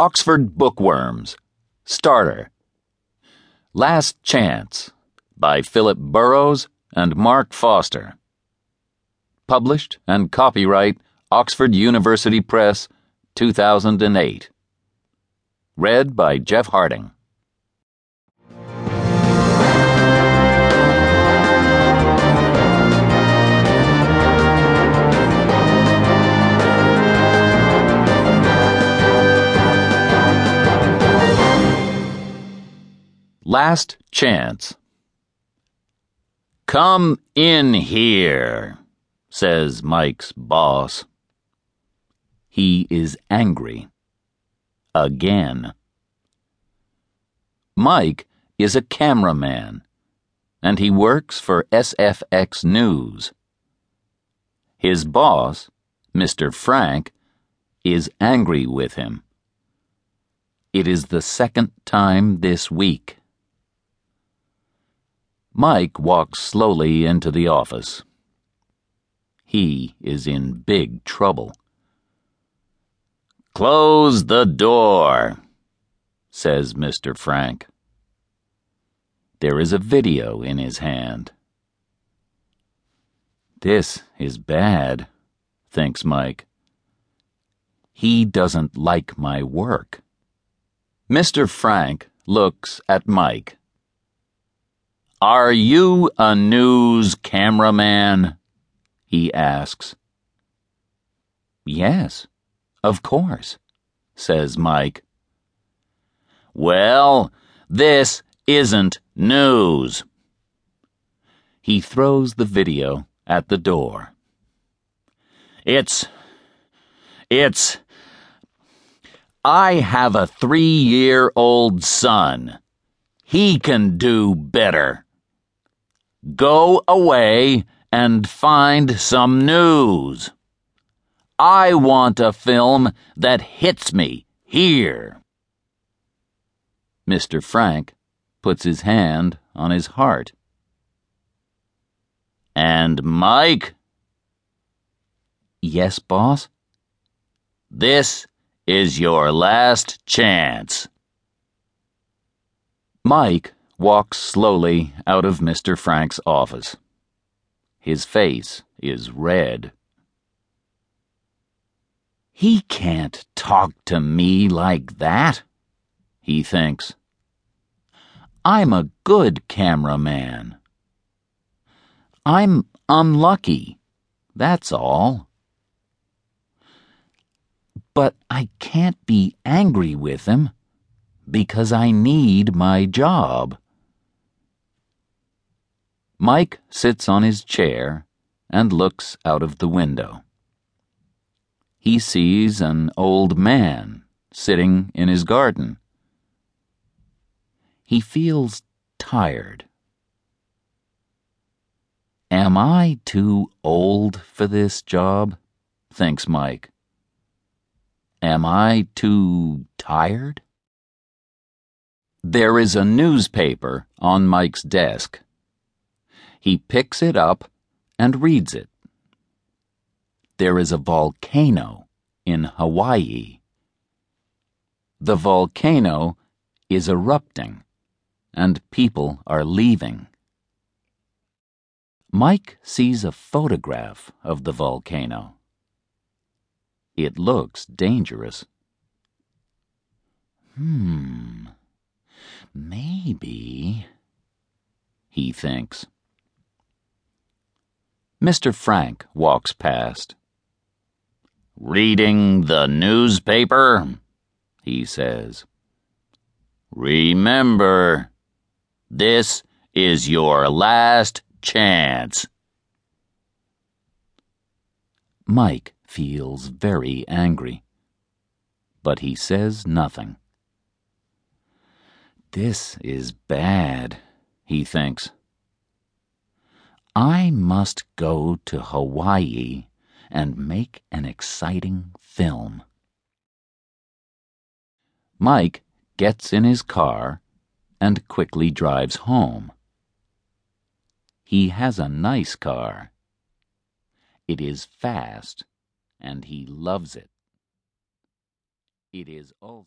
Oxford Bookworms. Starter. Last Chance by Philip Burrows and Mark Foster. Published and copyright Oxford University Press, 2008. Read by Jeff Harding. Last Chance. Come in here, says Mike's boss. He is angry. Again. Mike is a cameraman, and he works for SFX News. His boss, Mr. Frank, is angry with him. It is the second time this week. Mike walks slowly into the office. He is in big trouble. Close the door, says Mr. Frank. There is a video in his hand. This is bad, thinks Mike. He doesn't like my work. Mr. Frank looks at Mike. Are you a news cameraman? he asks. Yes, of course, says Mike. Well, this isn't news. He throws the video at the door. It's. It's. I have a three year old son. He can do better. Go away and find some news. I want a film that hits me here. Mr. Frank puts his hand on his heart. And Mike? Yes, boss? This is your last chance. Mike walks slowly out of Mr. Frank's office. His face is red. He can't talk to me like that, he thinks. I'm a good cameraman. I'm unlucky, that's all. But I can't be angry with him because I need my job. Mike sits on his chair and looks out of the window. He sees an old man sitting in his garden. He feels tired. Am I too old for this job? thinks Mike. Am I too tired? There is a newspaper on Mike's desk. He picks it up and reads it. There is a volcano in Hawaii. The volcano is erupting, and people are leaving. Mike sees a photograph of the volcano. It looks dangerous. Hmm, maybe, he thinks. Mr. Frank walks past. Reading the newspaper? he says. Remember, this is your last chance. Mike feels very angry, but he says nothing. This is bad, he thinks. I must go to Hawaii and make an exciting film. Mike gets in his car and quickly drives home. He has a nice car. It is fast, and he loves it. It is also